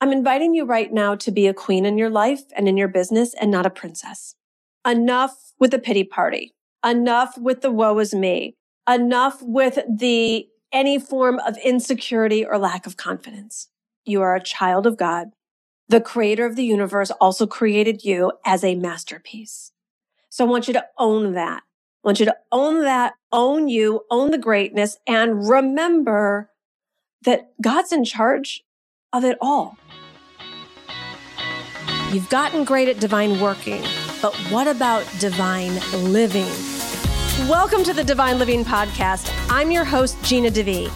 I'm inviting you right now to be a queen in your life and in your business and not a princess. Enough with the pity party. Enough with the woe is me. Enough with the any form of insecurity or lack of confidence. You are a child of God. The creator of the universe also created you as a masterpiece. So I want you to own that. I want you to own that, own you, own the greatness, and remember that God's in charge of it all. You've gotten great at divine working, but what about divine living? Welcome to the Divine Living Podcast. I'm your host, Gina DeVee.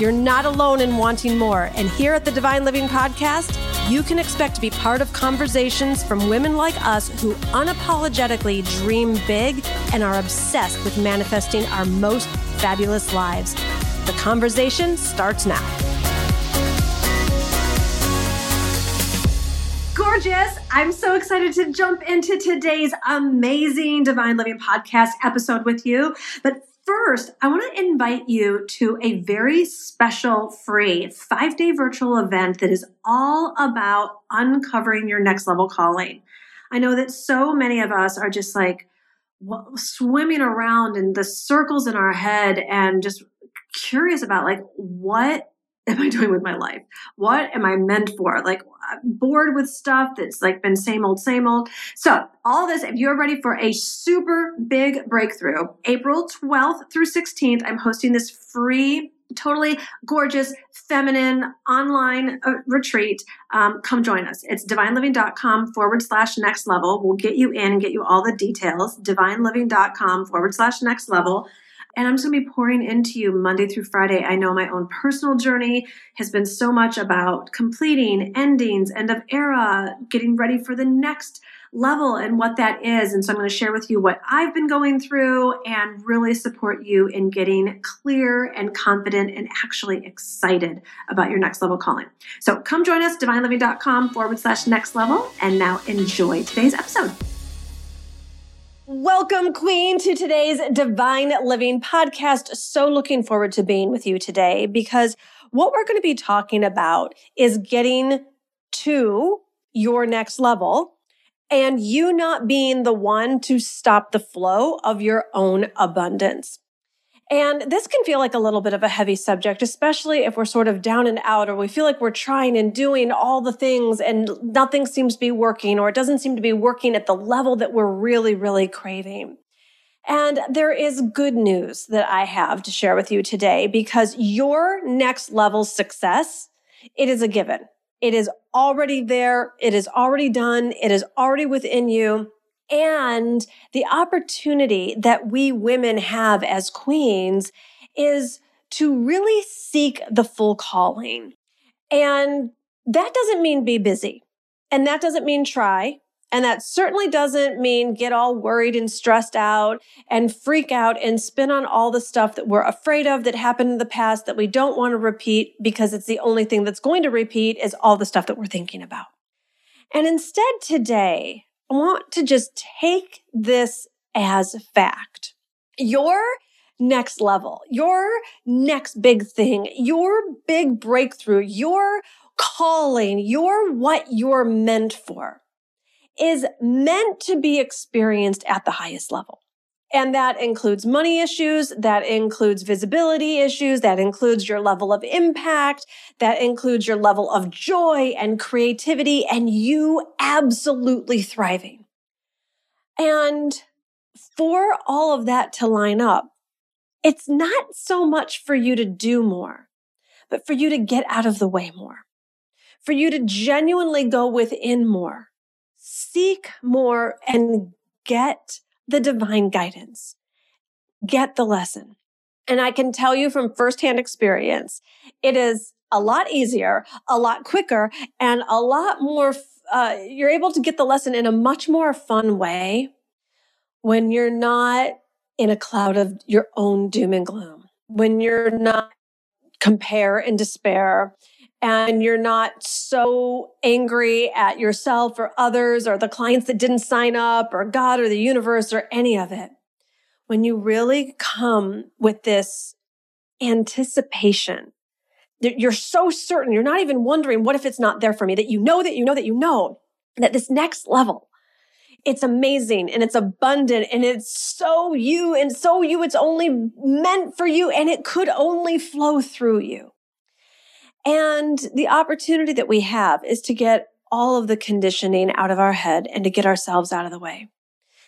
You're not alone in wanting more. And here at the Divine Living Podcast, you can expect to be part of conversations from women like us who unapologetically dream big and are obsessed with manifesting our most fabulous lives. The conversation starts now. Gorgeous. I'm so excited to jump into today's amazing Divine Living Podcast episode with you. But First, I want to invite you to a very special free five day virtual event that is all about uncovering your next level calling. I know that so many of us are just like swimming around in the circles in our head and just curious about like what am I doing with my life? What am I meant for? Like bored with stuff that's like been same old, same old. So all this, if you're ready for a super big breakthrough, April 12th through 16th, I'm hosting this free totally gorgeous, feminine online uh, retreat, um, come join us. It's divineliving.com forward slash next level. We'll get you in and get you all the details. Divineliving.com forward slash next level. And I'm just going to be pouring into you Monday through Friday. I know my own personal journey has been so much about completing endings, end of era, getting ready for the next level and what that is. And so I'm going to share with you what I've been going through and really support you in getting clear and confident and actually excited about your next level calling. So come join us, divineliving.com forward slash next level. And now enjoy today's episode. Welcome, Queen, to today's Divine Living podcast. So looking forward to being with you today because what we're going to be talking about is getting to your next level and you not being the one to stop the flow of your own abundance. And this can feel like a little bit of a heavy subject, especially if we're sort of down and out or we feel like we're trying and doing all the things and nothing seems to be working or it doesn't seem to be working at the level that we're really, really craving. And there is good news that I have to share with you today because your next level success, it is a given. It is already there. It is already done. It is already within you and the opportunity that we women have as queens is to really seek the full calling. And that doesn't mean be busy. And that doesn't mean try. And that certainly doesn't mean get all worried and stressed out and freak out and spin on all the stuff that we're afraid of that happened in the past that we don't want to repeat because it's the only thing that's going to repeat is all the stuff that we're thinking about. And instead today, want to just take this as fact. Your next level, your next big thing, your big breakthrough, your calling, your what you're meant for is meant to be experienced at the highest level. And that includes money issues. That includes visibility issues. That includes your level of impact. That includes your level of joy and creativity and you absolutely thriving. And for all of that to line up, it's not so much for you to do more, but for you to get out of the way more, for you to genuinely go within more, seek more and get the divine guidance. Get the lesson. And I can tell you from firsthand experience, it is a lot easier, a lot quicker, and a lot more, uh, you're able to get the lesson in a much more fun way when you're not in a cloud of your own doom and gloom, when you're not compare and despair, and you're not so angry at yourself or others or the clients that didn't sign up or God or the universe or any of it. When you really come with this anticipation you're so certain, you're not even wondering, what if it's not there for me? That you know that you know that you know that this next level, it's amazing and it's abundant and it's so you and so you. It's only meant for you and it could only flow through you. And the opportunity that we have is to get all of the conditioning out of our head and to get ourselves out of the way.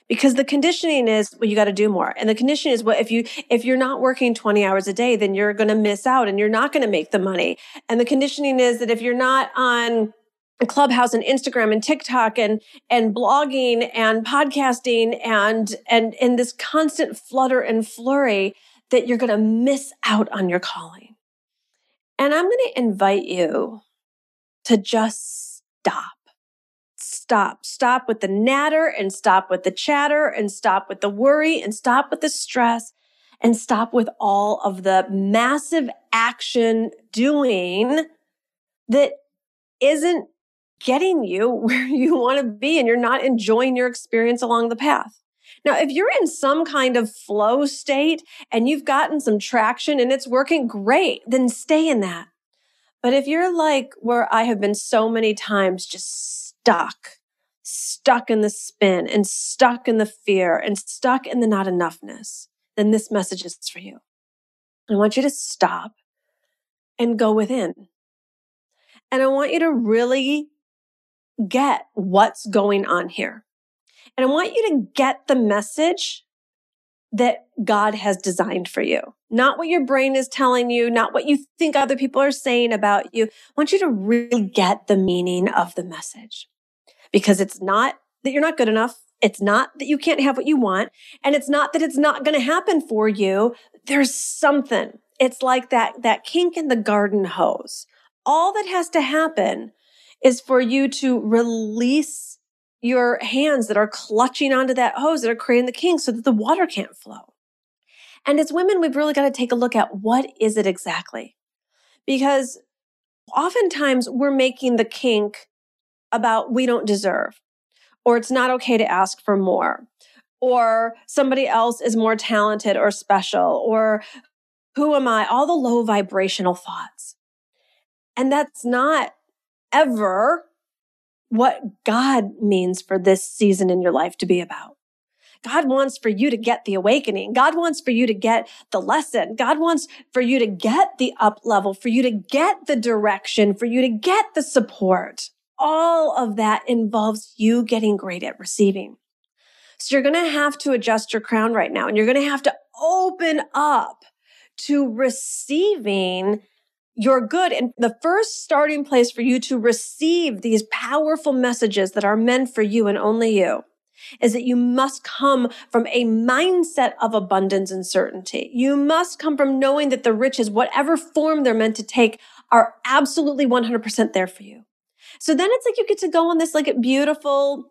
Because the conditioning is well you got to do more. And the conditioning is well if you if you're not working 20 hours a day then you're going to miss out and you're not going to make the money. And the conditioning is that if you're not on clubhouse and instagram and tiktok and and blogging and podcasting and and in this constant flutter and flurry that you're going to miss out on your calling and i'm going to invite you to just stop stop. Stop with the natter and stop with the chatter and stop with the worry and stop with the stress and stop with all of the massive action doing that isn't getting you where you want to be and you're not enjoying your experience along the path. Now, if you're in some kind of flow state and you've gotten some traction and it's working great, then stay in that. But if you're like where I have been so many times, just stuck, stuck in the spin and stuck in the fear and stuck in the not enoughness, then this message is for you. I want you to stop and go within. And I want you to really get what's going on here. And I want you to get the message that God has designed for you. Not what your brain is telling you, not what you think other people are saying about you. I want you to really get the meaning of the message because it's not that you're not good enough. It's not that you can't have what you want. And it's not that it's not going to happen for you. There's something. It's like that, that kink in the garden hose. All that has to happen is for you to release your hands that are clutching onto that hose that are creating the kink so that the water can't flow. And as women, we've really got to take a look at what is it exactly? Because oftentimes we're making the kink about we don't deserve, or it's not okay to ask for more, or somebody else is more talented or special, or who am I? All the low vibrational thoughts. And that's not ever what God means for this season in your life to be about. God wants for you to get the awakening. God wants for you to get the lesson. God wants for you to get the up level, for you to get the direction, for you to get the support all of that involves you getting great at receiving. So you're going to have to adjust your crown right now and you're going to have to open up to receiving your good. And the first starting place for you to receive these powerful messages that are meant for you and only you is that you must come from a mindset of abundance and certainty. You must come from knowing that the riches, whatever form they're meant to take, are absolutely 100% there for you. So then it's like you get to go on this like a beautiful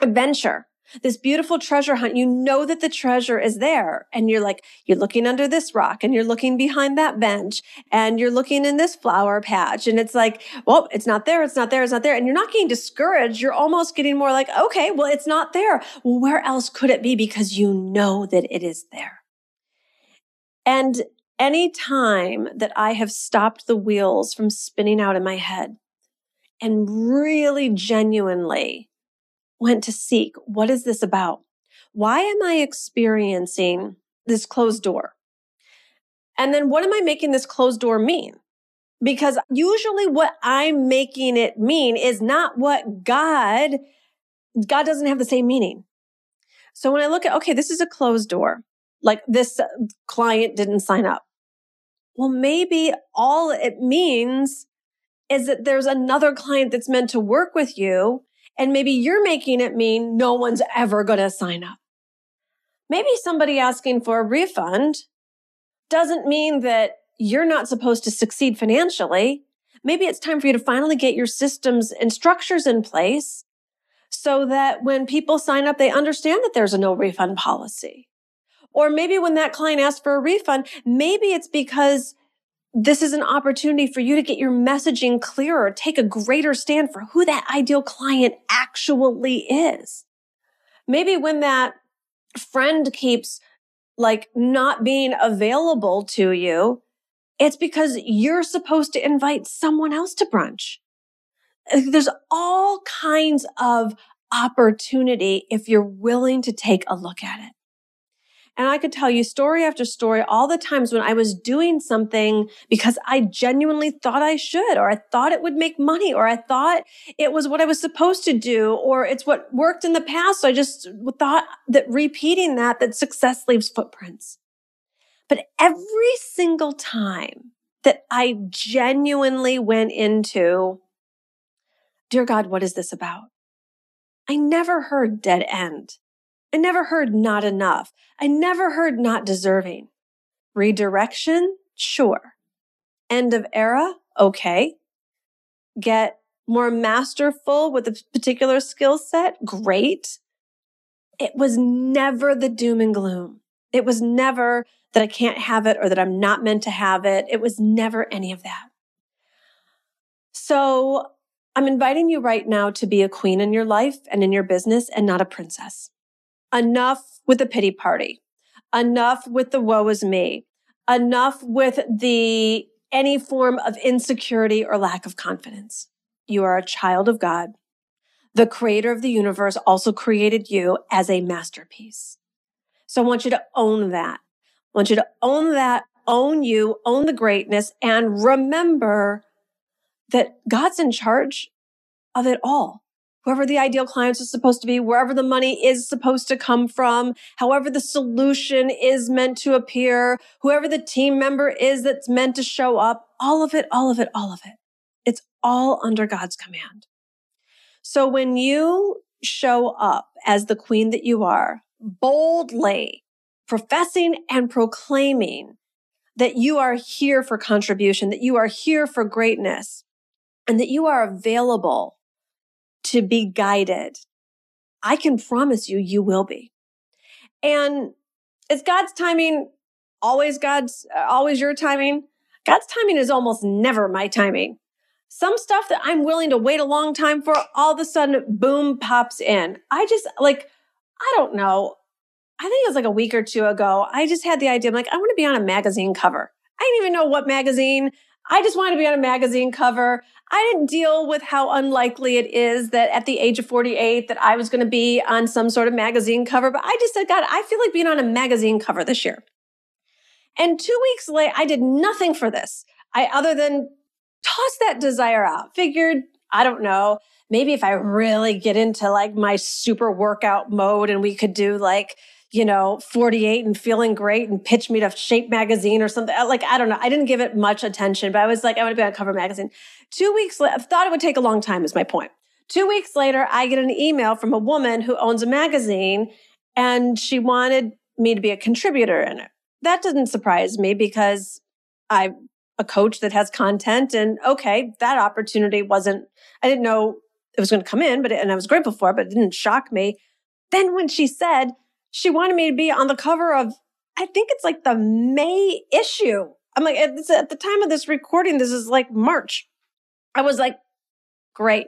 adventure, this beautiful treasure hunt. You know that the treasure is there and you're like, you're looking under this rock and you're looking behind that bench and you're looking in this flower patch. And it's like, well, it's not there. It's not there. It's not there. And you're not getting discouraged. You're almost getting more like, okay, well, it's not there. Well, where else could it be? Because you know that it is there. And any time that I have stopped the wheels from spinning out in my head, and really genuinely went to seek what is this about? Why am I experiencing this closed door? And then what am I making this closed door mean? Because usually what I'm making it mean is not what God, God doesn't have the same meaning. So when I look at, okay, this is a closed door, like this uh, client didn't sign up. Well, maybe all it means is that there's another client that's meant to work with you. And maybe you're making it mean no one's ever going to sign up. Maybe somebody asking for a refund doesn't mean that you're not supposed to succeed financially. Maybe it's time for you to finally get your systems and structures in place so that when people sign up, they understand that there's a no refund policy. Or maybe when that client asks for a refund, maybe it's because this is an opportunity for you to get your messaging clearer, take a greater stand for who that ideal client actually is. Maybe when that friend keeps like not being available to you, It's because you're supposed to invite someone else to brunch. There's all kinds of opportunity if you're willing to take a look at it. And I could tell you story after story, all the times when I was doing something because I genuinely thought I should, or I thought it would make money, or I thought it was what I was supposed to do, or it's what worked in the past. So I just thought that repeating that, that success leaves footprints. But every single time that I genuinely went into, dear God, what is this about? I never heard dead end. I never heard not enough. I never heard not deserving. Redirection? Sure. End of era? Okay. Get more masterful with a particular skill set? Great. It was never the doom and gloom. It was never that I can't have it or that I'm not meant to have it. It was never any of that. So I'm inviting you right now to be a queen in your life and in your business and not a princess. Enough with the pity party. Enough with the woe is me. Enough with the any form of insecurity or lack of confidence. You are a child of God. The creator of the universe also created you as a masterpiece. So I want you to own that. I want you to own that, own you, own the greatness, and remember that God's in charge of it all. Whoever the ideal clients are supposed to be, wherever the money is supposed to come from, however the solution is meant to appear, whoever the team member is that's meant to show up, all of it, all of it, all of it. It's all under God's command. So when you show up as the queen that you are, boldly professing and proclaiming that you are here for contribution, that you are here for greatness, and that you are available to be guided, I can promise you, you will be. And is God's timing always God's, uh, always your timing? God's timing is almost never my timing. Some stuff that I'm willing to wait a long time for, all of a sudden, boom, pops in. I just like, I don't know. I think it was like a week or two ago. I just had the idea. I'm like, I want to be on a magazine cover. I didn't even know what magazine. I just wanted to be on a magazine cover. I didn't deal with how unlikely it is that at the age of 48 that I was going to be on some sort of magazine cover, but I just said, God, I feel like being on a magazine cover this year. And two weeks later, I did nothing for this. I, other than toss that desire out, figured, I don't know, maybe if I really get into like my super workout mode and we could do like, you know, 48 and feeling great and pitch me to Shape magazine or something. Like, I don't know. I didn't give it much attention, but I was like, I want to be on cover magazine. Two weeks later, I thought it would take a long time is my point. Two weeks later, I get an email from a woman who owns a magazine and she wanted me to be a contributor in it. That didn't surprise me because I'm a coach that has content and okay, that opportunity wasn't, I didn't know it was going to come in, but, it, and I was grateful for it, but it didn't shock me. Then when she said, she wanted me to be on the cover of, I think it's like the May issue. I'm like, at the time of this recording, this is like March. I was like, great.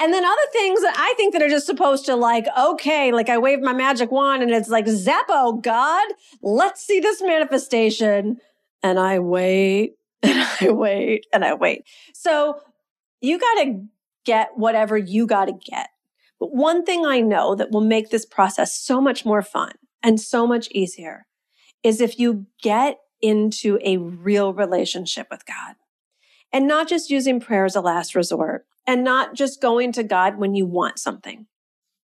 And then other things that I think that are just supposed to like, okay, like I wave my magic wand and it's like, Zappo, God, let's see this manifestation. And I wait and I wait and I wait. So you got to get whatever you got to get. But one thing I know that will make this process so much more fun and so much easier is if you get into a real relationship with God and not just using prayer as a last resort and not just going to God when you want something,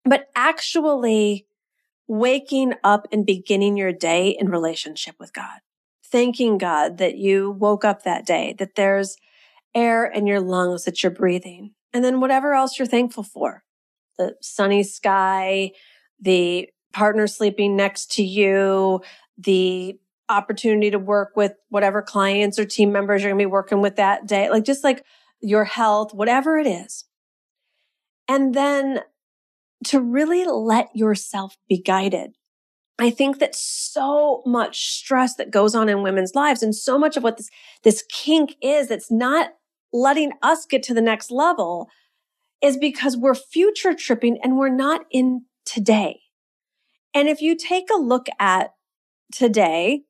but actually waking up and beginning your day in relationship with God. Thanking God that you woke up that day, that there's air in your lungs that you're breathing, and then whatever else you're thankful for the sunny sky, the partner sleeping next to you, the opportunity to work with whatever clients or team members you're going to be working with that day, like just like your health, whatever it is. And then to really let yourself be guided. I think that so much stress that goes on in women's lives and so much of what this, this kink is that's not letting us get to the next level is because we're future tripping and we're not in today. And if you take a look at today,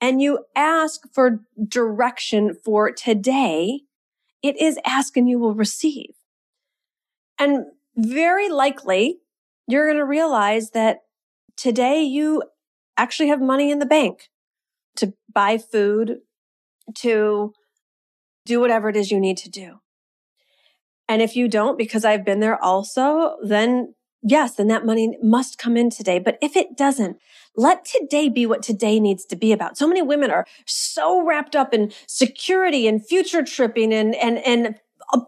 and you ask for direction for today, it is ask and you will receive. And very likely you're going to realize that today you actually have money in the bank to buy food, to do whatever it is you need to do. And if you don't, because I've been there also, then yes, then that money must come in today. But if it doesn't, let today be what today needs to be about. So many women are so wrapped up in security and future tripping and, and, and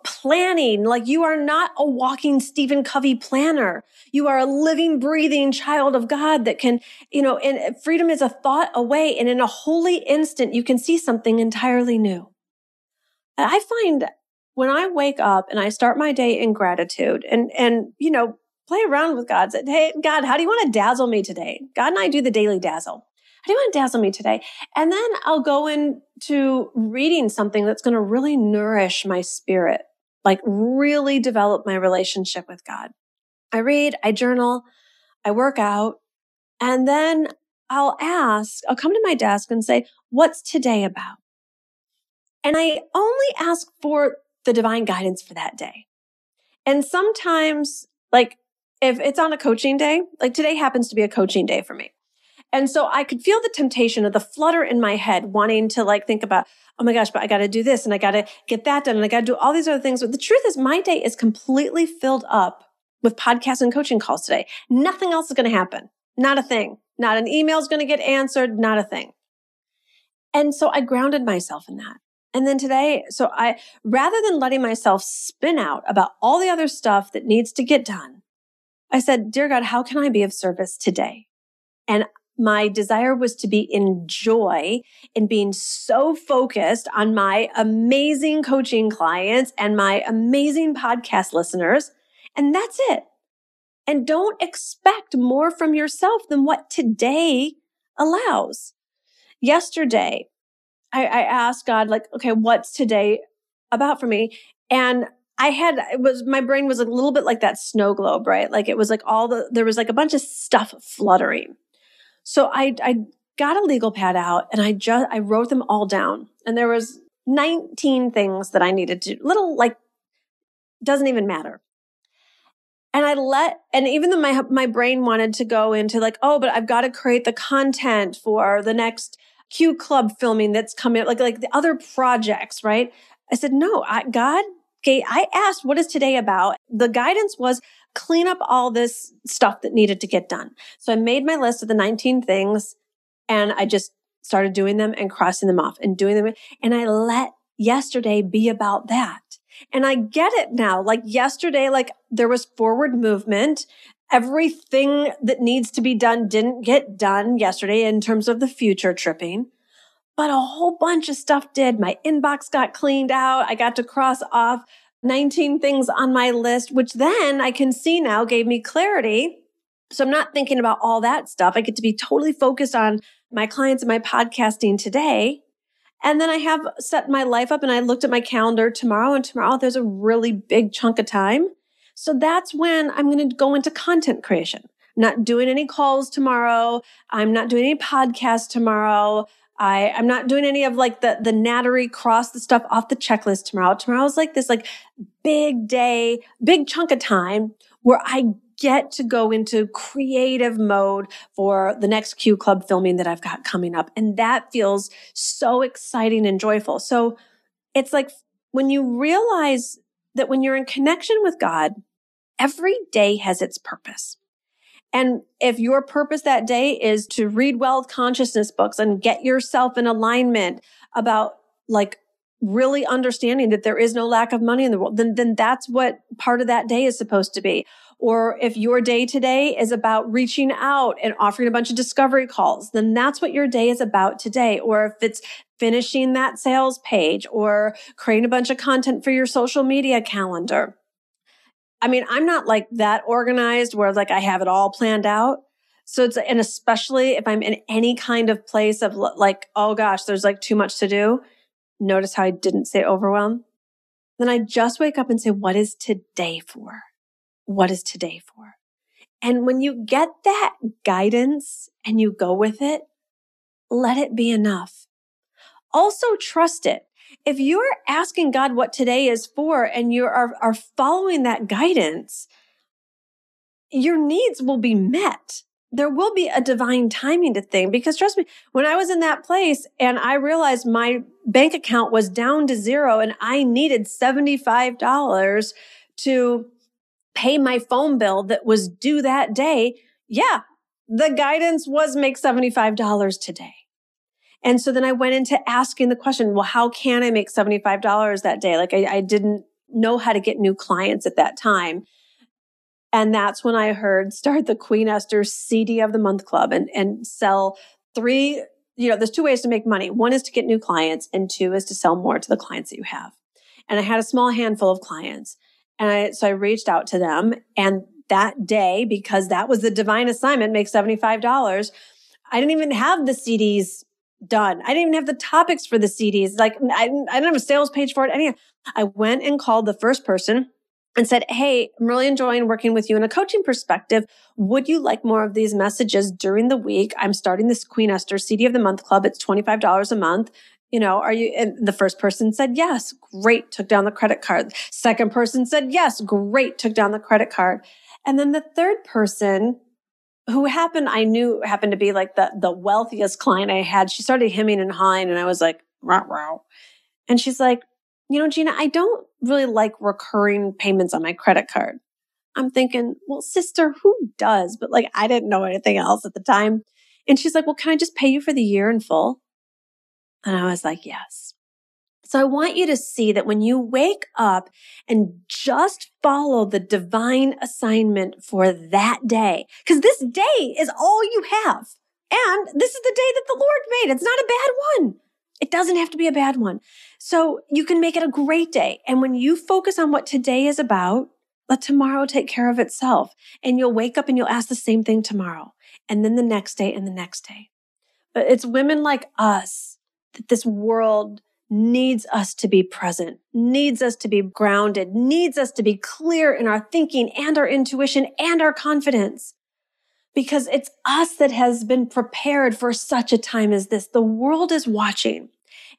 planning. Like you are not a walking Stephen Covey planner. You are a living, breathing child of God that can, you know, and freedom is a thought away. And in a holy instant, you can see something entirely new. I find when I wake up and I start my day in gratitude and, and, you know, play around with God. Say, hey, God, how do you want to dazzle me today? God and I do the daily dazzle. How do you want to dazzle me today? And then I'll go into reading something that's going to really nourish my spirit, like really develop my relationship with God. I read, I journal, I work out, and then I'll ask, I'll come to my desk and say, what's today about? And I only ask for the divine guidance for that day. And sometimes, like, if it's on a coaching day, like today happens to be a coaching day for me. And so I could feel the temptation of the flutter in my head, wanting to like think about, oh my gosh, but I got to do this and I got to get that done and I got to do all these other things. But the truth is, my day is completely filled up with podcasts and coaching calls today. Nothing else is going to happen. Not a thing. Not an email is going to get answered. Not a thing. And so I grounded myself in that. And then today, so I, rather than letting myself spin out about all the other stuff that needs to get done, I said, Dear God, how can I be of service today? And my desire was to be in joy in being so focused on my amazing coaching clients and my amazing podcast listeners. And that's it. And don't expect more from yourself than what today allows. Yesterday, I, I asked God, like, okay, what's today about for me? And I had it was my brain was a little bit like that snow globe, right? Like it was like all the there was like a bunch of stuff fluttering. So I I got a legal pad out and I just I wrote them all down. And there was 19 things that I needed to little like doesn't even matter. And I let and even though my my brain wanted to go into like, oh, but I've got to create the content for the next Q club filming that's coming like like the other projects, right? I said, no, I, God, Okay, I asked, what is today about? The guidance was clean up all this stuff that needed to get done. So I made my list of the 19 things and I just started doing them and crossing them off and doing them. And I let yesterday be about that. And I get it now. Like yesterday, like there was forward movement. Everything that needs to be done didn't get done yesterday in terms of the future tripping but a whole bunch of stuff did. My inbox got cleaned out. I got to cross off 19 things on my list, which then I can see now gave me clarity. So I'm not thinking about all that stuff. I get to be totally focused on my clients and my podcasting today. And then I have set my life up and I looked at my calendar tomorrow and tomorrow there's a really big chunk of time. So that's when I'm going to go into content creation. I'm not doing any calls tomorrow. I'm not doing any podcasts tomorrow. I, I'm not doing any of like the, the nattery cross the stuff off the checklist tomorrow. Tomorrow's like this like big day, big chunk of time where I get to go into creative mode for the next Q Club filming that I've got coming up. And that feels so exciting and joyful. So it's like when you realize that when you're in connection with God, every day has its purpose. And if your purpose that day is to read wealth consciousness books and get yourself in alignment about like really understanding that there is no lack of money in the world, then, then that's what part of that day is supposed to be. Or if your day today is about reaching out and offering a bunch of discovery calls, then that's what your day is about today. Or if it's finishing that sales page or creating a bunch of content for your social media calendar I mean, I'm not like that organized where like I have it all planned out. So it's, and especially if I'm in any kind of place of like, oh gosh, there's like too much to do. Notice how I didn't say overwhelm. Then I just wake up and say, what is today for? What is today for? And when you get that guidance and you go with it, let it be enough. Also trust it. If you're asking God what today is for and you are, are following that guidance, your needs will be met. There will be a divine timing to thing because trust me, when I was in that place and I realized my bank account was down to zero and I needed $75 to pay my phone bill that was due that day. Yeah, the guidance was make $75 today. And so then I went into asking the question, well, how can I make $75 that day? Like I, I didn't know how to get new clients at that time. And that's when I heard start the Queen Esther CD of the Month Club and, and sell three, you know, there's two ways to make money. One is to get new clients and two is to sell more to the clients that you have. And I had a small handful of clients. And I, so I reached out to them and that day, because that was the divine assignment, make $75. I didn't even have the CDs done. I didn't even have the topics for the CDs. Like I, I didn't have a sales page for it. Any, I went and called the first person and said, Hey, I'm really enjoying working with you in a coaching perspective. Would you like more of these messages during the week? I'm starting this Queen Esther CD of the month club. It's $25 a month. You know, are you, and the first person said, yes, great, took down the credit card. Second person said, yes, great, took down the credit card. And then the third person who happened, I knew happened to be like the, the wealthiest client I had. She started hemming and hawing and I was like, rah, rah. And she's like, you know, Gina, I don't really like recurring payments on my credit card. I'm thinking, well, sister, who does? But like, I didn't know anything else at the time. And she's like, well, can I just pay you for the year in full? And I was like, yes. So I want you to see that when you wake up and just follow the divine assignment for that day, because this day is all you have. And this is the day that the Lord made. It's not a bad one. It doesn't have to be a bad one. So you can make it a great day. And when you focus on what today is about, let tomorrow take care of itself. And you'll wake up and you'll ask the same thing tomorrow. And then the next day and the next day. But it's women like us that this world needs us to be present, needs us to be grounded, needs us to be clear in our thinking and our intuition and our confidence. Because it's us that has been prepared for such a time as this. The world is watching.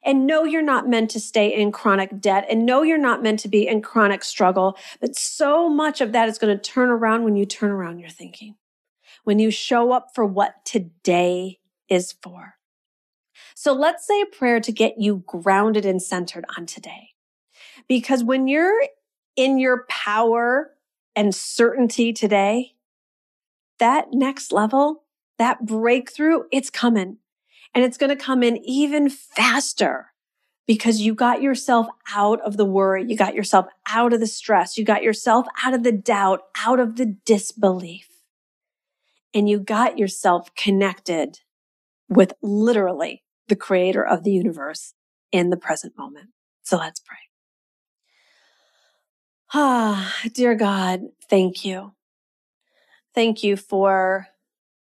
And no, you're not meant to stay in chronic debt. And no, you're not meant to be in chronic struggle. But so much of that is going to turn around when you turn around your thinking. When you show up for what today is for. So let's say a prayer to get you grounded and centered on today. Because when you're in your power and certainty today, that next level, that breakthrough, it's coming and it's going to come in even faster because you got yourself out of the worry. You got yourself out of the stress. You got yourself out of the doubt, out of the disbelief. And you got yourself connected with literally the creator of the universe in the present moment. So let's pray. Ah, dear God, thank you. Thank you for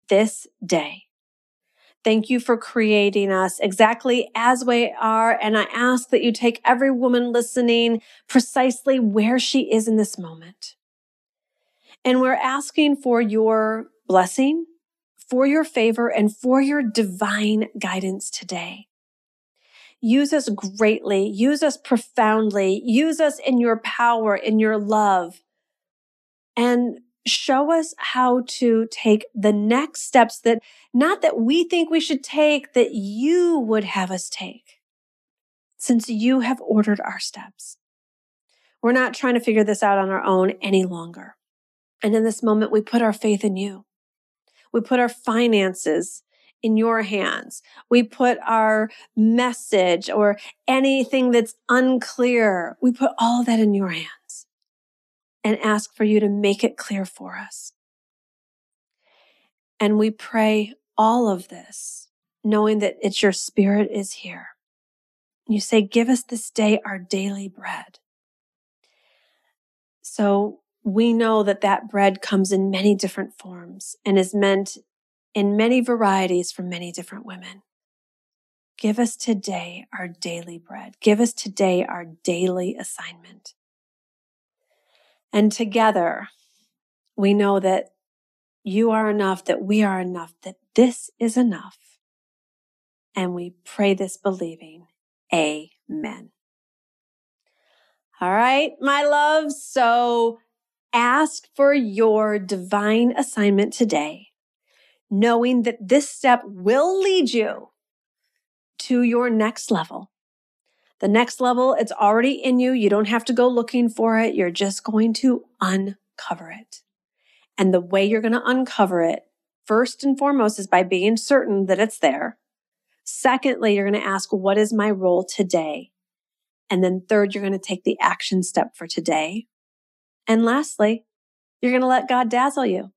this day. Thank you for creating us exactly as we are. And I ask that you take every woman listening precisely where she is in this moment. And we're asking for your blessing, for your favor and for your divine guidance today. Use us greatly. Use us profoundly. Use us in your power, in your love. And show us how to take the next steps that not that we think we should take, that you would have us take since you have ordered our steps. We're not trying to figure this out on our own any longer. And in this moment, we put our faith in you. We put our finances in your hands. We put our message or anything that's unclear. We put all that in your hands and ask for you to make it clear for us. And we pray all of this knowing that it's your spirit is here. You say, give us this day our daily bread. So we know that that bread comes in many different forms and is meant in many varieties for many different women. Give us today our daily bread. Give us today our daily assignment. And together, we know that you are enough, that we are enough, that this is enough. And we pray this believing. Amen. All right, my loves. So ask for your divine assignment today, knowing that this step will lead you to your next level. The next level, it's already in you. You don't have to go looking for it. You're just going to uncover it. And the way you're going to uncover it, first and foremost, is by being certain that it's there. Secondly, you're going to ask, what is my role today? And then third, you're going to take the action step for today. And lastly, you're going to let God dazzle you.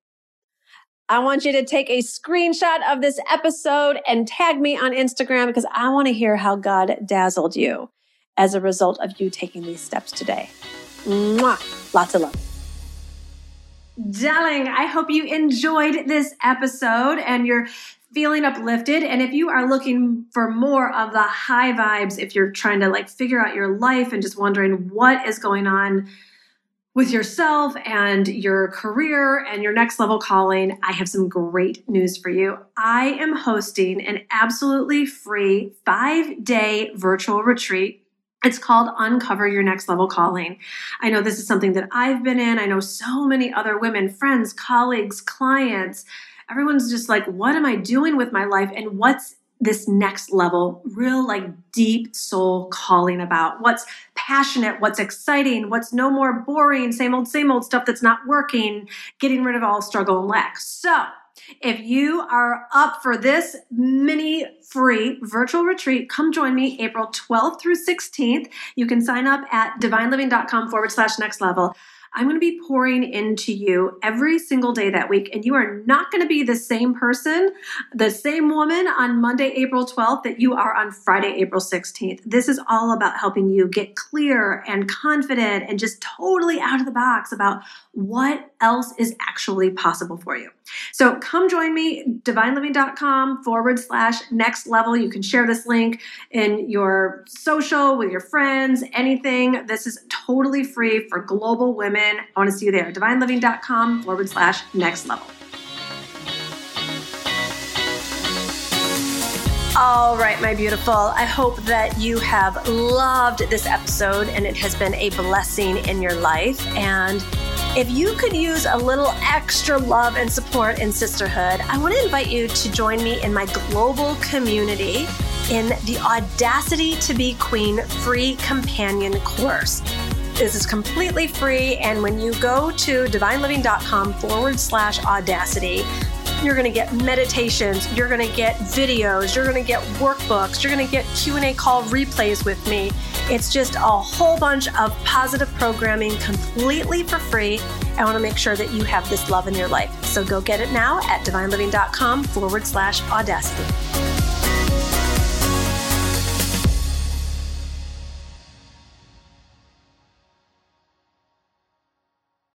I want you to take a screenshot of this episode and tag me on Instagram because I want to hear how God dazzled you as a result of you taking these steps today. Mwah! Lots of love. Darling, I hope you enjoyed this episode and you're feeling uplifted. And if you are looking for more of the high vibes, if you're trying to like figure out your life and just wondering what is going on with yourself and your career and your next level calling, I have some great news for you. I am hosting an absolutely free five day virtual retreat it's called Uncover Your Next Level Calling. I know this is something that I've been in. I know so many other women, friends, colleagues, clients everyone's just like, what am I doing with my life? And what's this next level, real like deep soul calling about what's passionate, what's exciting, what's no more boring, same old, same old stuff that's not working, getting rid of all struggle and lack. So, if you are up for this mini free virtual retreat, come join me April 12th through 16th. You can sign up at divineliving.com forward slash next level. I'm going to be pouring into you every single day that week. And you are not going to be the same person, the same woman on Monday, April 12th that you are on Friday, April 16th. This is all about helping you get clear and confident and just totally out of the box about what else is actually possible for you. So come join me, divineliving.com forward slash next level. You can share this link in your social with your friends, anything. This is totally free for global women. I want to see you there, divineliving.com forward slash next level. All right, my beautiful. I hope that you have loved this episode and it has been a blessing in your life. And if you could use a little extra love and support in sisterhood, I want to invite you to join me in my global community in the Audacity to Be Queen free companion course. This is completely free, and when you go to divineliving.com forward slash audacity, you're going to get meditations, you're going to get videos, you're going to get workbooks, you're going to get Q&A call replays with me. It's just a whole bunch of positive programming completely for free. I want to make sure that you have this love in your life. So go get it now at divineliving.com forward slash audacity.